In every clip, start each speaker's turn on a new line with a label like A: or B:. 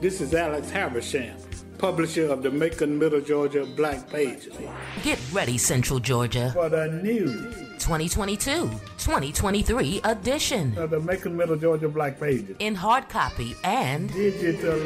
A: This is Alex Habersham, publisher of the Macon Middle Georgia Black Pages.
B: Get ready, Central Georgia.
A: For the new
B: 2022 2023 edition
A: of the Macon Middle Georgia Black Pages
B: in hard copy and
A: digital.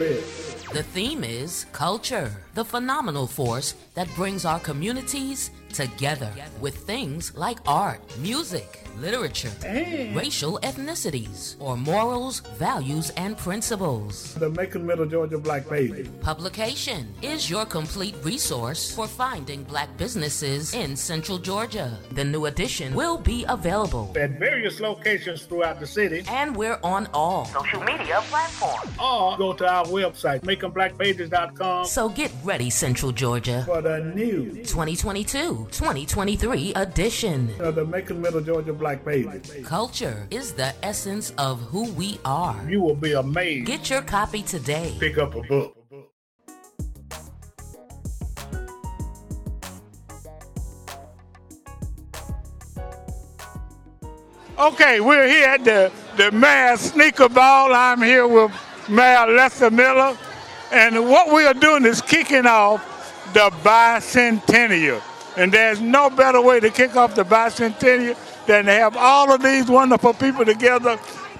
B: The theme is culture, the phenomenal force that brings our communities together with things like art, music, literature,
A: And
B: racial ethnicities, or morals, values, and principles.
A: the Macon Middle Georgia Black Pages.
B: Publication is your complete resource for finding black businesses in Central Georgia. The new edition will be available,
A: At various locations throughout the city,
B: and we're on all social media platforms.
A: or go to our website, MaconBlackPages.com,
B: So get ready, Central Georgia.
A: for the new
B: 2022 2023 edition.
A: of the Macon Middle Georgia Black Pages.
B: Culture is the essence of who we are.
A: You will be amazed.
B: Get your copy today.
A: Pick up a book. Okay, we're here at the, the Mayor Sneaker Ball. I'm here with Mayor Lester Miller. And what we are doing is kicking off the bicentennial. And there's no better way to kick off the bicentennial than to have all of these wonderful people together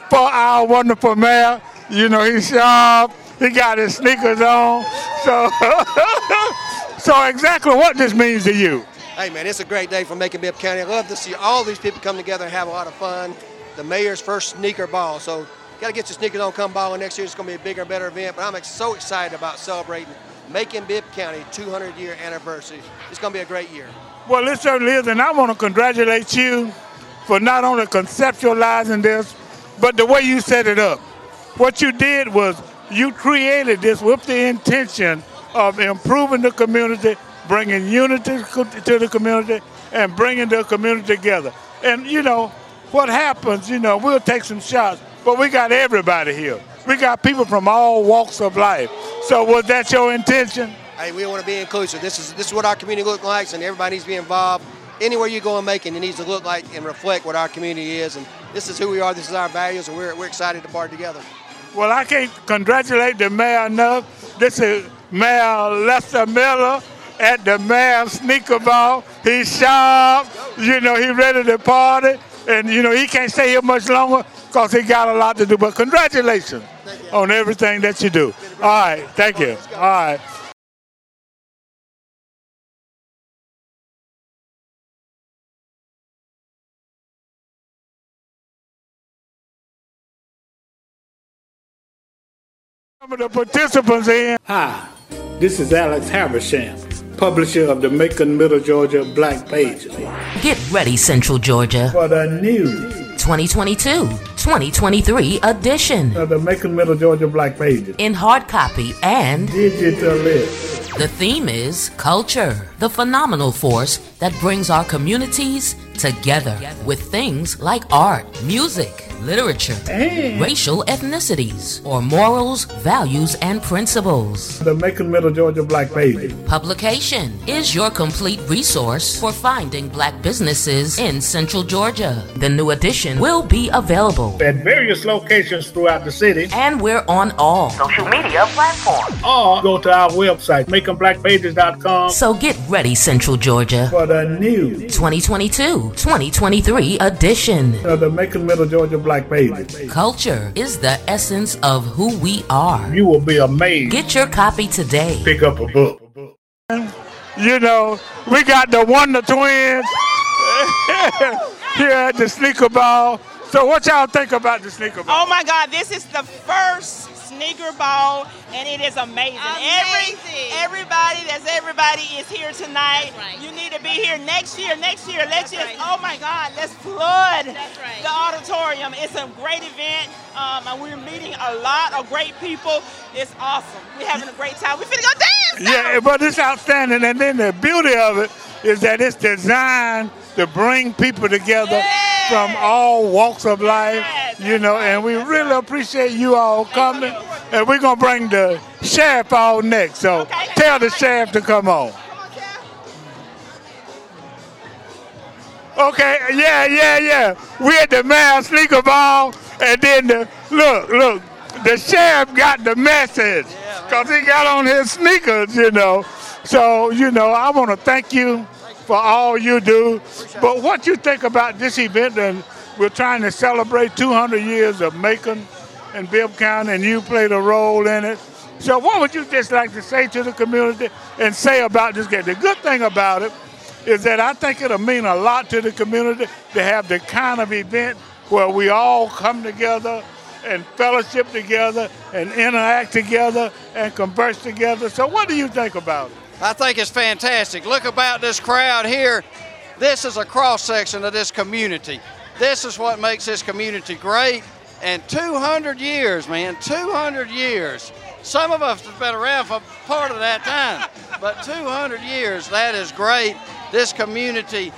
A: for our wonderful mayor. You know, he's sharp, he got his sneakers on. So, so exactly what this means to you.
C: Hey man, it's a great day for Macon Bibb County. I love to see all these people come together and have a lot of fun. The mayor's first sneaker ball, so got to get your sneakers on. Come ball next year. It's going to be a bigger, better event. But I'm so excited about celebrating Macon Bibb County 200 year anniversary. It's going to be a great year.
A: Well, it certainly is, and I want to congratulate you for not only conceptualizing this, but the way you set it up. What you did was you created this with the intention of improving the community, bringing unity to the community, and bringing the community together. And you know, what happens, you know, we'll take some shots, but we got everybody here. We got people from all walks of life. So was that your intention?
C: Hey, we want to be inclusive. This is this is what our community looks like, and everybody needs to be involved. Anywhere you go in Macon, it needs to look like and reflect what our community is. And this is who we are. This is our values, and we're, we're excited to party together.
A: Well, I can't congratulate the mayor enough. This is Mayor Lester Miller at the mayor sneaker ball. He's sharp, you know, he's ready to party. And, you know, he can't stay here much longer because he got a lot to do. But congratulations on everything that you do. All right, thank you. All right. Some of the participants in. Hi, this is Alex Habersham, publisher of the Macon Middle Georgia Black Pages.
B: Get ready, Central Georgia.
A: For the new
B: 2022 2023 edition
A: of the Macon Middle Georgia Black Pages.
B: in hard copy and
A: Digital
B: the theme is culture, the phenomenal force that brings our communities together with things like art, music, literature,
A: And
B: racial ethnicities, or morals, values, and principles.
A: the Macon Middle Georgia Black Pages.
B: Publication is your complete resource for finding black businesses in Central Georgia. The new edition will be available,
A: At various locations throughout the city,
B: and we're on all social media platforms.
A: or go to our website, MaconBlackPages.com,
B: So get ready, Central Georgia.
A: for the new
B: 2022 2023 edition.
A: of the Macon Middle Georgia Black Pages.
B: Culture is the essence of who we are.
A: You will be amazed.
B: Get your copy today.
A: pick up a book. You know, we got the Wonder Twins here at the sneaker ball. So what y'all think about the sneaker ball?
D: Oh my God, this is the first sneaker ball, and it is amazing.
E: Amazing.
D: Every everybody that's everybody is here tonight.
E: Right.
D: You need to be here next year. Next year, let's
E: That's
D: just
E: right.
D: oh my God, let's flood
E: right.
D: the auditorium. It's a great event, um, and we're meeting a lot of great people. It's awesome. We're having a great time. We're finna go dance. now.
A: Yeah, but it's outstanding. And then the beauty of it is that it's designed to bring people together
D: Yes.
A: From all walks of life. You know, and we really appreciate you all coming. And we're gonna bring the sheriff on next. So
D: Okay.
A: tell the sheriff to come on.
D: Come on, Jeff.
A: Okay, yeah, yeah, yeah. We at the mass sneaker ball, and then the look, look. the sheriff got the message because he got on his sneakers, you know. So, you know, I want to thank you for all you do. But what you think about this event and we're trying to celebrate 200 years of Macon and Bibb County, and you played a role in it. So, what would you just like to say to the community and say about this game? The good thing about it is that I think it'll mean a lot to the community to have the kind of event where we all come together and fellowship together and interact together and converse together. So, what do you think about it?
E: I think it's fantastic. Look about this crowd here. This is a cross section of this community. This is what makes this community great. And 200 years, man, 200 years. Some of us have been around for part of that time, but 200 years, that is great. This community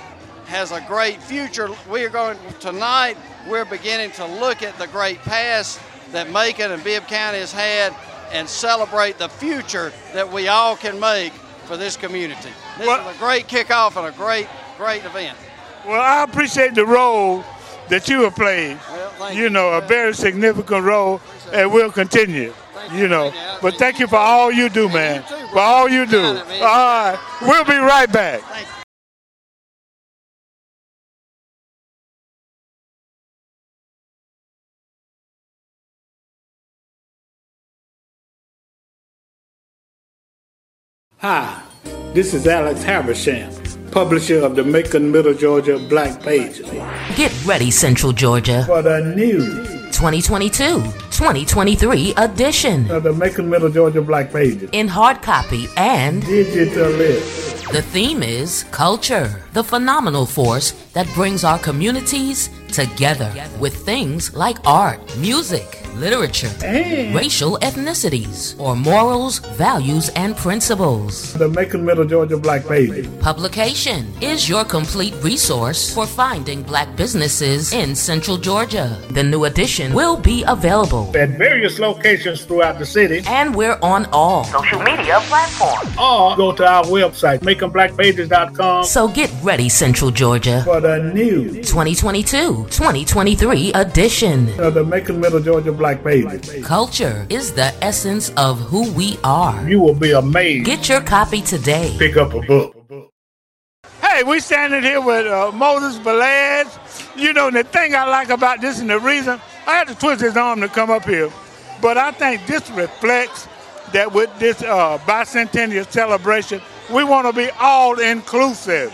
E: has a great future. We are going tonight. We're beginning to look at the great past that Macon and Bibb County has had, and celebrate the future that we all can make for this community. This
A: Well-
E: is a great kickoff and a great, great event.
A: Well, I appreciate the role that you have played.
E: Well, thank
A: you
E: you.
A: know, a very significant role, and will continue. You
E: you,
A: know, but thank you for all you do, man.
E: you too,
A: For all you do.
E: Got it, man.
A: All right, we'll be right back. Hi, this is Alex Habersham, publisher of the Macon, Middle Georgia Black Pages.
B: Get ready, Central Georgia.
A: For the new
B: 2022 2023 edition
A: of the Macon, Middle Georgia Black Pages.
B: in hard copy and
A: Digital
B: the theme is culture, the phenomenal force that brings our communities together with things like art, music, literature,
A: And
B: racial ethnicities, or morals, values, and principles.
A: the Macon, Middle Georgia Black Pages.
B: Publication is your complete resource for finding black businesses in Central Georgia. The new edition will be available,
A: At various locations throughout the city,
B: and we're on all social media platforms.
A: or go to our website, MaconBlackPages.com,
B: So get ready, Central Georgia.
A: for the new
B: 2022 2023 edition.
A: of the Macon, Middle Georgia Black Pages.
B: Culture is the essence of who we are.
A: You will be amazed.
B: Get your copy today.
A: pick up a book. Hey, we standing here with uh, Moses Velez. You know, the thing I like about this and the reason, I had to twist his arm to come up here, but I think this reflects that with this uh, bicentennial celebration, we want to be all inclusive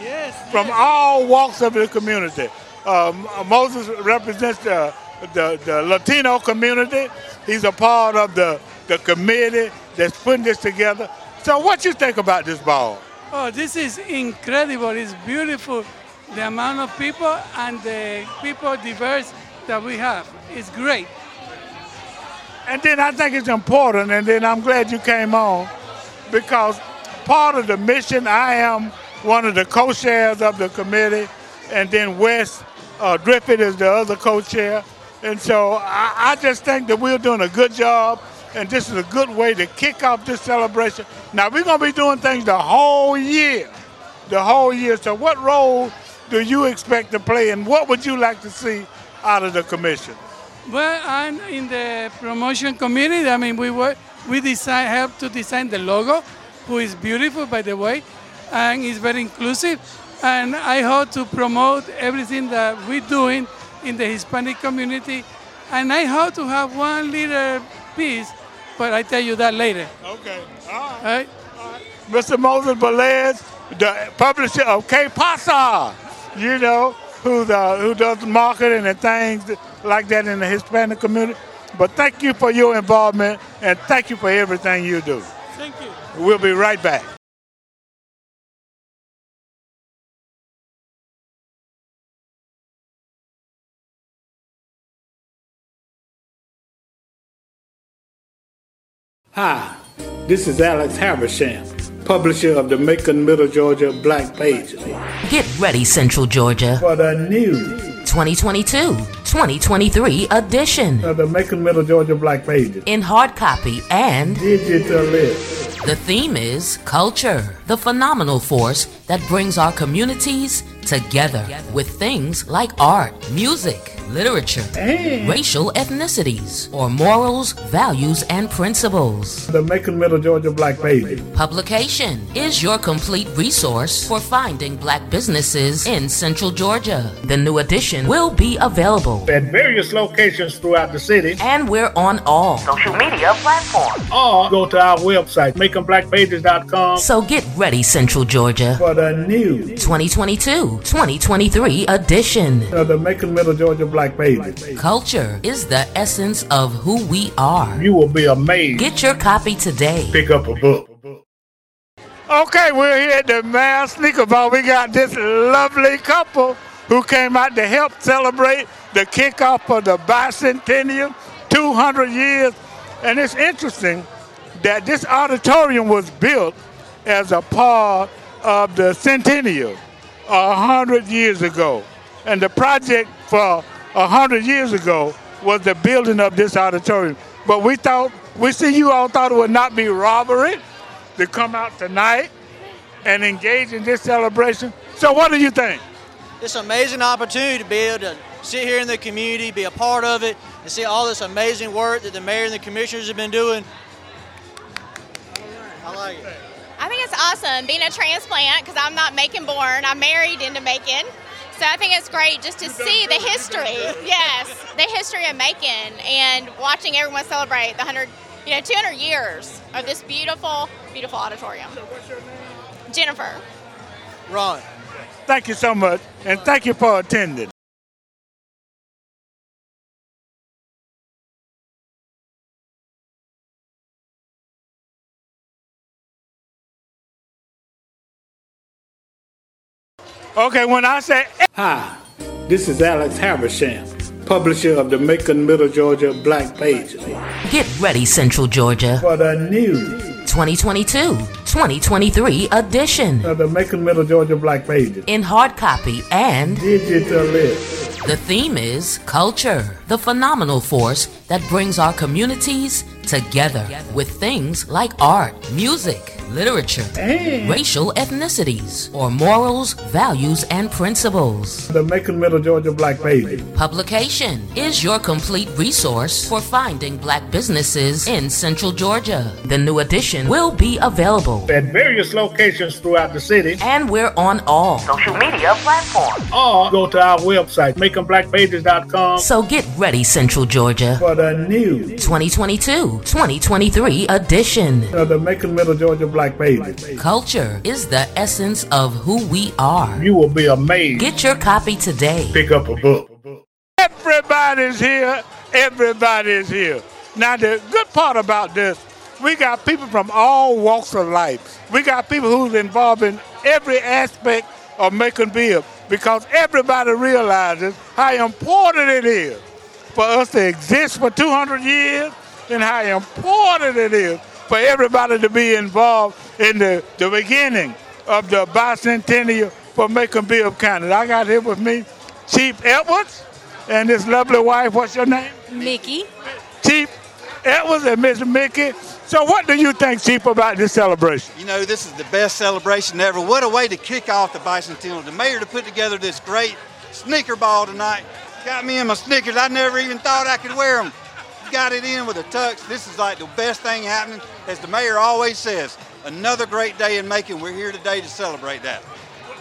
A: from all walks of the community. Um, Moses represents the, the, the Latino community. He's a part of the, the committee that's putting this together. So what you think about this ball?
F: Oh, this is incredible. It's beautiful. The amount of people and the people diverse that we have. It's great.
A: And then I think it's important, and then I'm glad you came on because part of the mission, I am one of the co-chairs of the committee, and then Wes uh, Griffith is the other co-chair. And so I, I just think that we're doing a good job, and this is a good way to kick off this celebration. Now, we're going to be doing things the whole year, the whole year. So what role do you expect to play, and what would you like to see out of the commission?
F: Well, I'm in the promotion committee. I mean, we work, we design, help to design the logo, who is beautiful, by the way, and is very inclusive. And I hope to promote everything that we're doing in the Hispanic community. And I hope to have one little piece, but I tell you that later.
A: Okay, all right.
F: All right?
A: Mr. Moses Velez, the publisher of K Pasa, you know, who the, who does marketing and things like that in the Hispanic community. But thank you for your involvement and thank you for everything you do.
F: Thank you.
A: We'll be right back. Hi, this is Alex Habersham, publisher of the Macon, Middle Georgia Black Pages.
B: Get ready, Central Georgia.
A: For the new
B: 2022 2023 edition
A: of the Macon, Middle Georgia Black Pages.
B: in hard copy and
A: Digital
B: the theme is culture, the phenomenal force that brings our communities together with things like art, music, literature, racial ethnicities, or morals, values, and principles.
A: The Macon Middle Georgia Black Pages.
B: Publication is your complete resource for finding black businesses in Central Georgia. The new edition will be available,
A: At various locations throughout the city,
B: and we're on all social media platforms.
A: or go to our website, MaconBlackPages.com,
B: So get ready, Central Georgia.
A: for the new
B: 2022 2023 edition.
A: of the Macon Middle Georgia Black Pages.
B: Culture is the essence of who we are.
A: You will be amazed.
B: Get your copy today.
A: Pick up a book. Okay, we're here at the Mass Sneaker Ball. We got this lovely couple who came out to help celebrate the kickoff of the bicentennial, 200 years. And it's interesting that this auditorium was built as a part of the centennial a hundred years ago. And the project for a hundred years ago was the building of this auditorium. But we thought, we see you all thought it would not be robbery to come out tonight and engage in this celebration. So what do you think?
G: It's an amazing opportunity to be able to sit here in the community, be a part of it, and see all this amazing work that the mayor and the commissioners have been doing. I like it.
H: I think it's awesome being a transplant because I'm not Macon born. I'm married into Macon. So I think it's great just to see the history. Yes, the history of Macon and watching everyone celebrate the 100, you know, 200 years of this beautiful, beautiful auditorium. Jennifer.
G: Ron.
A: Thank you so much, and thank you for attending. Okay, when I say hi, this is Alex Habersham, publisher of the Macon Middle Georgia Black Pages,
B: Get ready, Central Georgia.
A: for the new
B: 2022 2023 edition
A: of the Macon Middle Georgia Black Pages,
B: in hard copy and
A: digital.
B: the theme is culture, the phenomenal force that brings our communities together with things like art, music, literature, racial ethnicities, or morals, values, and principles.
A: The Macon Middle Georgia Black Pages.
B: Publication is your complete resource for finding black businesses in Central Georgia. The new edition will be available,
A: at various locations throughout the city,
B: and we're on all social media platforms.
A: or go to our website, MaconBlackPages.com,
B: So get ready, Central Georgia.
A: for the new
B: 2022 2023 edition.
A: of the Macon Middle Georgia Black Pages.
B: Culture is the essence of who we are.
A: You will be amazed.
B: Get your copy today.
A: Pick up a book. Everybody's here. Everybody's here. Now, the good part about this, we got people from all walks of life. We got people who's involved in every aspect of Macon Bibb because everybody realizes how important it is for us to exist for 200 years and how important it is for everybody to be involved in the, the beginning of the bicentennial for Macon Bibb County. I got here with me Chief Edwards and his lovely wife. What's your name?
H: Mickey.
A: Chief Edwards and Miss Mickey. So, what do you think, Chief, about this celebration?
E: You know, this is the best celebration ever. What a way to kick off the bicentennial. The mayor to put together this great sneaker ball tonight. Got me in my sneakers. I never even thought I could wear them. Got it in with a tux. This is like the best thing happening. As the mayor always says, another great day in Macon. We're here today to celebrate that.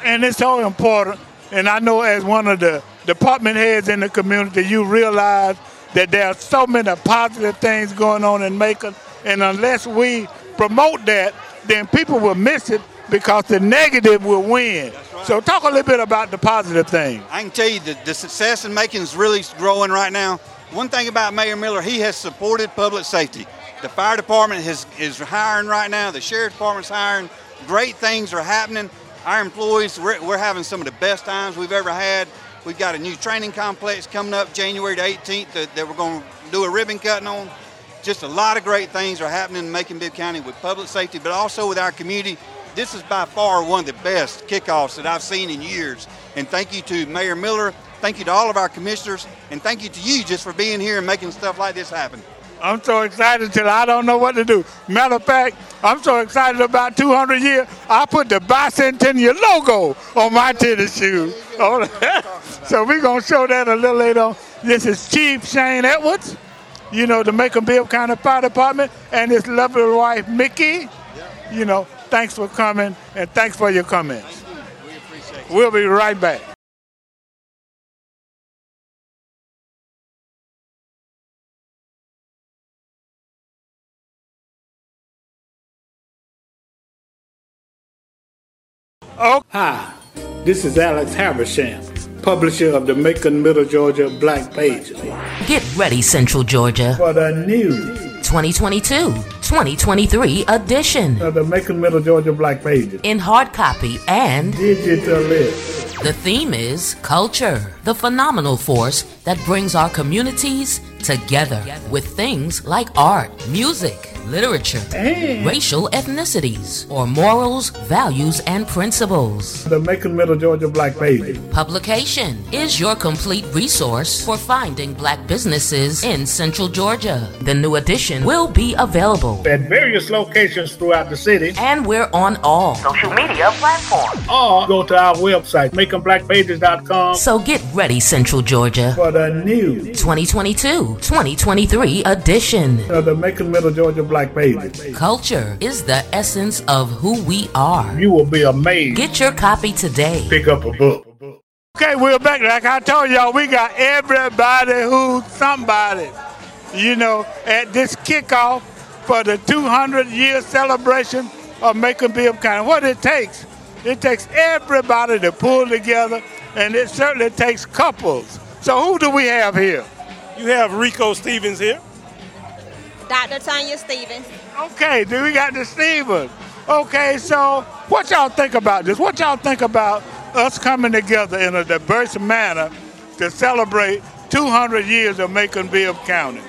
A: And it's so important. And I know, as one of the department heads in the community, you realize that there are so many positive things going on in Macon. And unless we promote that, then people will miss it because the negative will win. So, talk a little bit about the positive things.
E: I can tell you that the success in Macon is really growing right now. One thing about Mayor Miller, he has supported public safety. The fire department is, is hiring right now. The sheriff department's hiring. Great things are happening. Our employees, we're, we're having some of the best times we've ever had. We've got a new training complex coming up January the 18th that, that we're going to do a ribbon cutting on. Just a lot of great things are happening in Macon-Bibb County with public safety, but also with our community. This is by far one of the best kickoffs that I've seen in years. And thank you to Mayor Miller, thank you to all of our commissioners, and thank you to you just for being here and making stuff like this happen.
A: I'm so excited till I don't know what to do. Matter of fact, I'm so excited about 200 years. I put the bicentennial logo on my tennis shoes. So we're gonna show that a little later on. This is Chief Shane Edwards, you know, the Macon Bibb County Fire Department, and his lovely wife, Mickey. You know, thanks for coming and thanks for your comments.
E: We appreciate it.
A: We'll be right back. Oh, hi. This is Alex Habersham, publisher of the Macon Middle Georgia Black Pages.
B: Get ready, Central Georgia.
A: For the new
B: 2022 2023 edition
A: of the Macon Middle Georgia Black Pages.
B: in hard copy and
A: Digital
B: the theme is culture, the phenomenal force that brings our communities together with things like art, music, literature,
A: And
B: racial ethnicities, or morals, values, and principles.
A: the Macon Middle Georgia Black Pages.
B: Publication is your complete resource for finding black businesses in Central Georgia. The new edition will be available,
A: At various locations throughout the city,
B: and we're on all social media platforms.
A: or go to our website, MaconBlackPages.com,
B: So get ready, Central Georgia.
A: for the new
B: 2022 2023 edition.
A: of the Macon Middle Georgia Black Pages.
B: Culture is the essence of who we are.
A: You will be amazed.
B: Get your copy today.
A: Pick up a book. Okay, we're back. Like I told y'all, we got everybody who's somebody. You know, at this kickoff for the 200 year celebration of Macon Bibb County. What it takes, it takes everybody to pull together, and it certainly takes couples. So who do we have here?
I: You have Rico Stevens here.
J: Dr. Tanya Stevens.
A: Okay, then we got the Stevens. Okay, so what y'all think about this? What y'all think about us coming together in a diverse manner to celebrate 200 years of Macon Bibb County?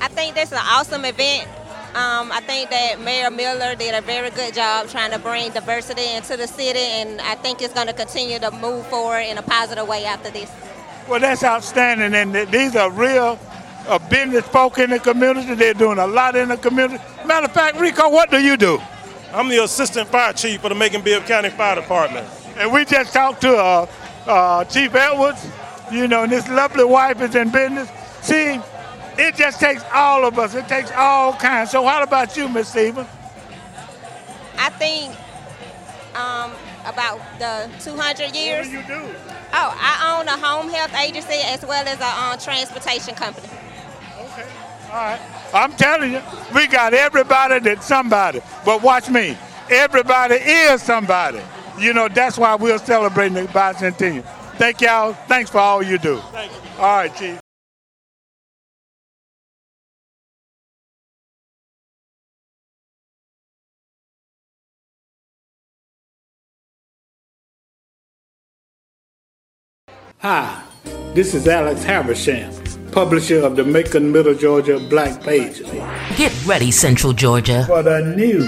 J: I think that's an awesome event. Um, I think that Mayor Miller did a very good job trying to bring diversity into the city, and I think it's going to continue to move forward in a positive way after this.
A: Well, that's outstanding, and these are real uh, business folk in the community. They're doing a lot in the community. Matter of fact, Rico, what do you do?
I: I'm the assistant fire chief for the Macon Bibb County Fire Department.
A: And we just talked to uh, uh, Chief Edwards, you know, and his lovely wife is in business. See, it just takes all of us. It takes all kinds. So what about you, Miss Stevens?
J: I think um, about the 200 years.
A: What do you do?
J: Oh, I own a home health agency as well as a uh, transportation company.
A: Okay. All right. I'm telling you, we got everybody that's somebody. But watch me. Everybody is somebody. You know, that's why we're celebrating the bicentennial. Thank y'all. Thanks for all you do.
I: Thank you.
A: All right, Chief. Hi, this is Alex Habersham, publisher of the Macon Middle Georgia Black Pages.
B: Get ready, Central Georgia.
A: For the new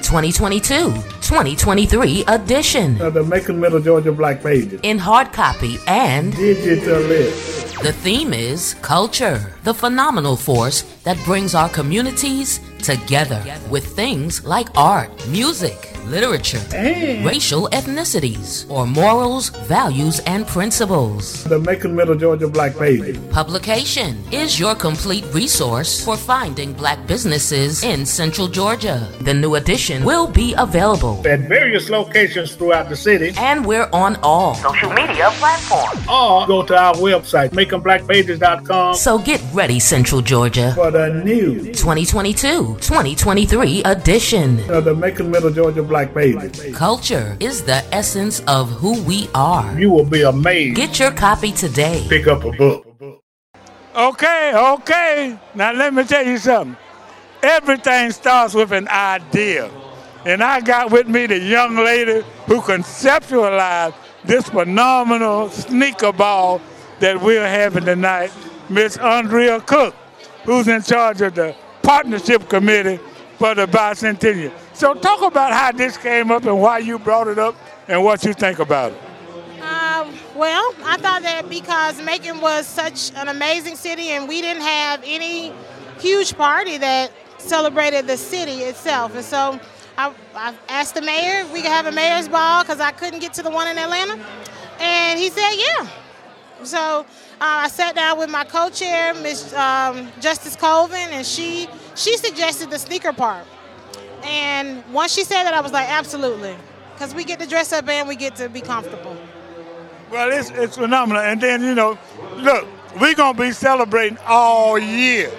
B: 2022 2023 edition
A: of the Macon Middle Georgia Black Pages.
B: in hard copy and
A: Digital
B: the theme is culture, the phenomenal force that brings our communities together with things like art, music, literature,
A: And
B: racial ethnicities, or morals, values, and principles.
A: the Macon Middle Georgia Black Pages.
B: Publication is your complete resource for finding black businesses in Central Georgia. The new edition will be available,
A: At various locations throughout the city,
B: and we're on all social media platforms.
A: or go to our website, MaconBlackPages.com,
B: So get ready, Central Georgia.
A: for the new
B: 2022 2023 edition.
A: of the Macon Middle Georgia Black Pages.
B: Culture is the essence of who we are.
A: You will be amazed.
B: Get your copy today.
A: Pick up a book. Okay, okay. Now let me tell you something. Everything starts with an idea. And I got with me the young lady who conceptualized this phenomenal sneaker ball that we're having tonight, Miss Andrea Cook, who's in charge of the partnership committee for the bicentennial. So talk about how this came up and why you brought it up and what you think about it.
K: Um, well, I thought that because Macon was such an amazing city and we didn't have any huge party that celebrated the city itself. And so I, I asked the mayor if we could have a mayor's ball because I couldn't get to the one in Atlanta. And he said, yeah. So uh, I sat down with my co-chair, Miss um, Justice Colvin, and she she suggested the sneaker part. And once she said that, I was like, absolutely, because we get to dress up and we get to be comfortable.
A: Well, it's, it's phenomenal. And then, you know, look, we're to be celebrating all year.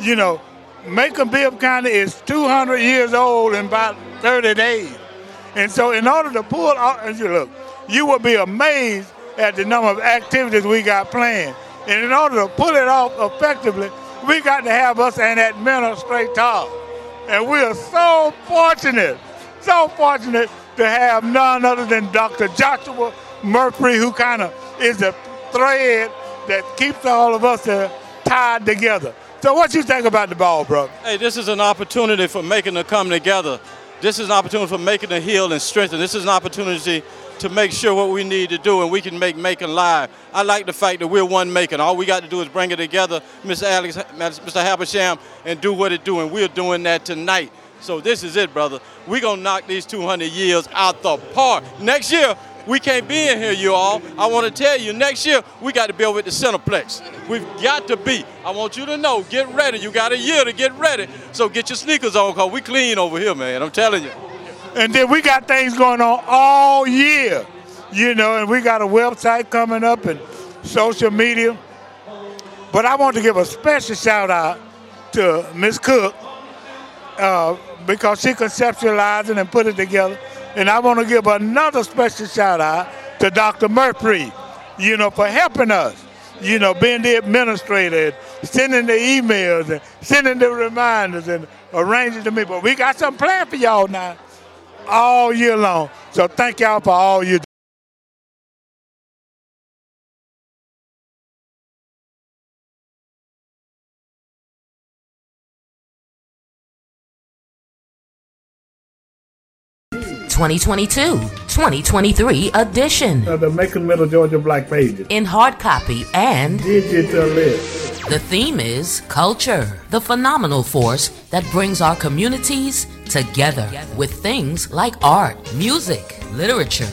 A: You know, Macon Bibb County is 200 years old in about 30 days. And so, in order to pull out, and you look, you will be amazed at the number of activities we got planned. And in order to pull it off effectively, we got to have us an administrator. And we are so fortunate, so fortunate to have none other than Dr. Joshua Murphy, who kind of is the thread that keeps all of us uh, tied together. So, what you think about the ball, bro?
L: Hey, this is an opportunity for Macon to come together. This is an opportunity for Macon to heal and strengthen. This is an opportunity to make sure what we need to do and we can make Macon live. I like the fact that we're one Macon. All we got to do is bring it together, Mr. Alex, Mr. Habersham, and do what it do. And we're doing that tonight. So this is it, brother. We're going to knock these 200 years out the park. Next year, we can't be in here, you all. I want to tell you, next year, we got to over at the Centreplex. We've got to be. I want you to know, get ready. You got a year to get ready. So get your sneakers on, because we clean over here, man. I'm telling you.
A: And then we got things going on all year, you know, and we got a website coming up and social media. But I want to give a special shout out to Miss Cook uh, because she conceptualized it and put it together. And I want to give another special shout out to Dr. Murphy, you know, for helping us, you know, being the administrator, sending the emails and sending the reminders and arranging the me. But we got something planned for y'all now all year long. So thank y'all for all you do.
B: Twenty twenty two, 2023 edition.
A: Of the Macon Middle Georgia Black Pages.
B: In hard copy and
A: digital.
B: The theme is culture, the phenomenal force that brings our communities together with things like art, music, literature,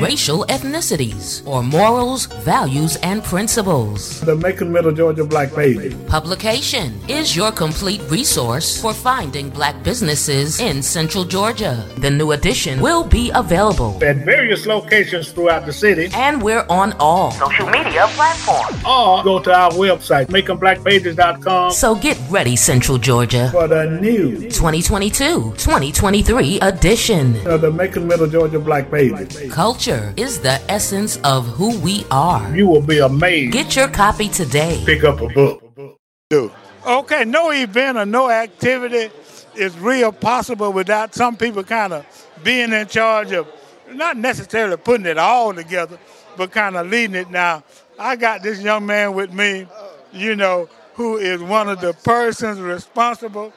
B: racial ethnicities, or morals, values, and principles.
A: The Macon Middle Georgia Black Pages.
B: Publication is your complete resource for finding black businesses in Central Georgia. The new edition will be available
A: at various locations throughout the city,
B: and we're on all social media platforms.
A: Or go to our website, MaconBlackPages.com.
B: So get ready, Central Georgia,
A: for the new
B: 2022 2023 edition
A: of the Macon Middle Georgia Black Pages.
B: Culture is the essence of who we are.
A: You will be amazed.
B: Get your copy today.
A: Pick up a book. Do. Okay, no event or no activity is real possible without some people kind of being in charge of not necessarily putting it all together, but kind of leading it. Now, I got this young man with me, you know, who is one of the persons responsible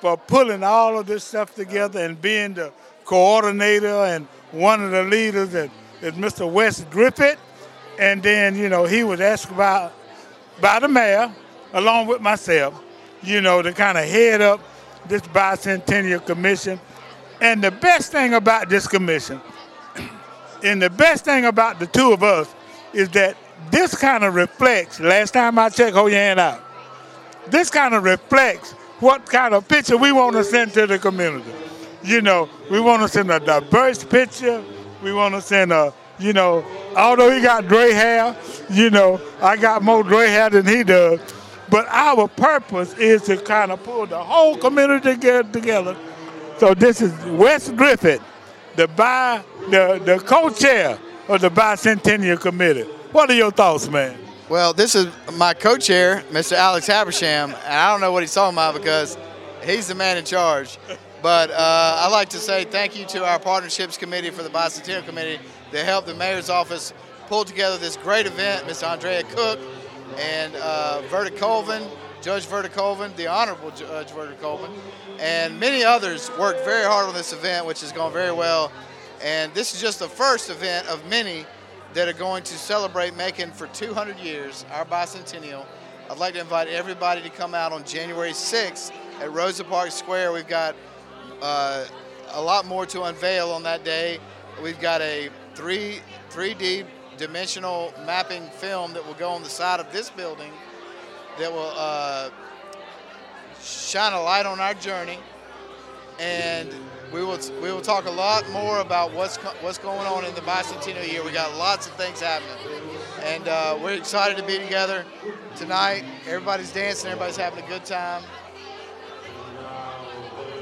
A: for pulling all of this stuff together and being the coordinator and one of the leaders is, is Mr. Wes Griffith. And then, you know, he was asked about by the mayor, along with myself, you know, to kind of head up this bicentennial commission. And the best thing about this commission, and the best thing about the two of us, is that this kind of reflects, last time I checked, hold your hand out, this kind of reflects what kind of picture we want to send to the community. You know, we want to send a diverse picture. We want to send a, you know, although he got gray hair, you know, I got more gray hair than he does. But our purpose is to kind of pull the whole community together. So this is Wes Griffith, the by the, the co-chair of the Bicentennial Committee. What are your thoughts, man?
M: Well, this is my co-chair, Mr. Alex Habersham, and I don't know what he's talking about because he's the man in charge. But uh, I'd like to say thank you to our partnerships committee for the bicentennial committee that helped the mayor's office pull together this great event. Mr. Andrea Cook and uh, Colvin, Judge Verda Colvin, the Honorable Judge Verda Colvin, and many others worked very hard on this event, which has gone very well. And this is just the first event of many that are going to celebrate Macon for 200 years, our bicentennial. I'd like to invite everybody to come out on January 6th at Rosa Parks Square. We've got uh, a lot more to unveil on that day. We've got a 3 3D dimensional mapping film that will go on the side of this building that will uh, shine a light on our journey. And we will we will talk a lot more about what's what's going on in the bicentennial year. We got lots of things happening, and uh, we're excited to be together tonight. Everybody's dancing, everybody's having a good time.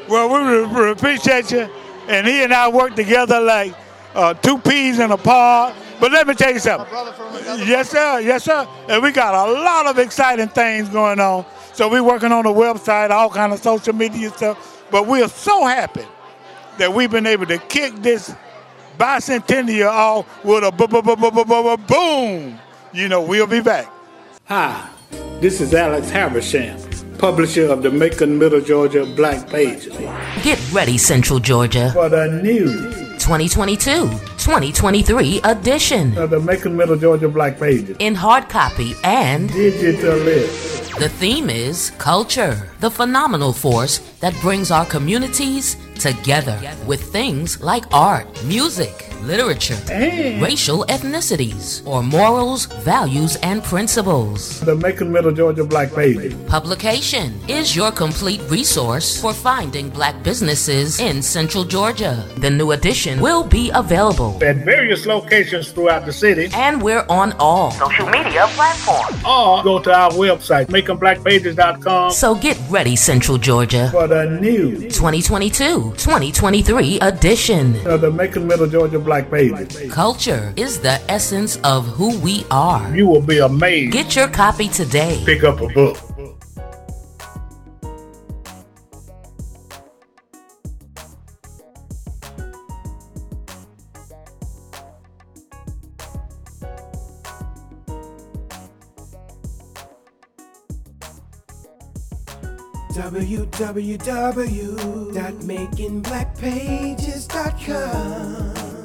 A: Well, we re- appreciate you, and he and I work together like uh, two peas in a pod. But let me tell you something. Yes, sir. Yes, sir. And we got a lot of exciting things going on. So we're working on the website, all kind of social media stuff. But we are so happy that we've been able to kick this bicentennial off with a boom. You know, we'll be back. Hi, this is Alex Habersham, publisher of the Macon, Middle Georgia Black Pages.
B: Get ready, Central Georgia.
A: For the new
B: 2022 2023 edition
A: of the Macon, Middle Georgia Black Pages
B: in hard copy and
A: digital.
B: The theme is culture, the phenomenal force that brings our communities together with things like art, music, literature,
A: and
B: racial ethnicities, or morals, values, and principles.
A: The Macon Middle Georgia Black Pages.
B: Publication is your complete resource for finding black businesses in Central Georgia. The new edition will be available
A: at various locations throughout the city,
B: and we're on all social media platforms.
A: Or go to our website, MaconBlackPages.com.
B: So get ready, Central Georgia,
A: for the new
B: 2022 2023 edition
A: of the Macon Middle Georgia Black Pages.
B: Culture is the essence of who we are.
A: You will be amazed.
B: Get your copy today.
A: Pick up a book.
N: www.maconblackpages.com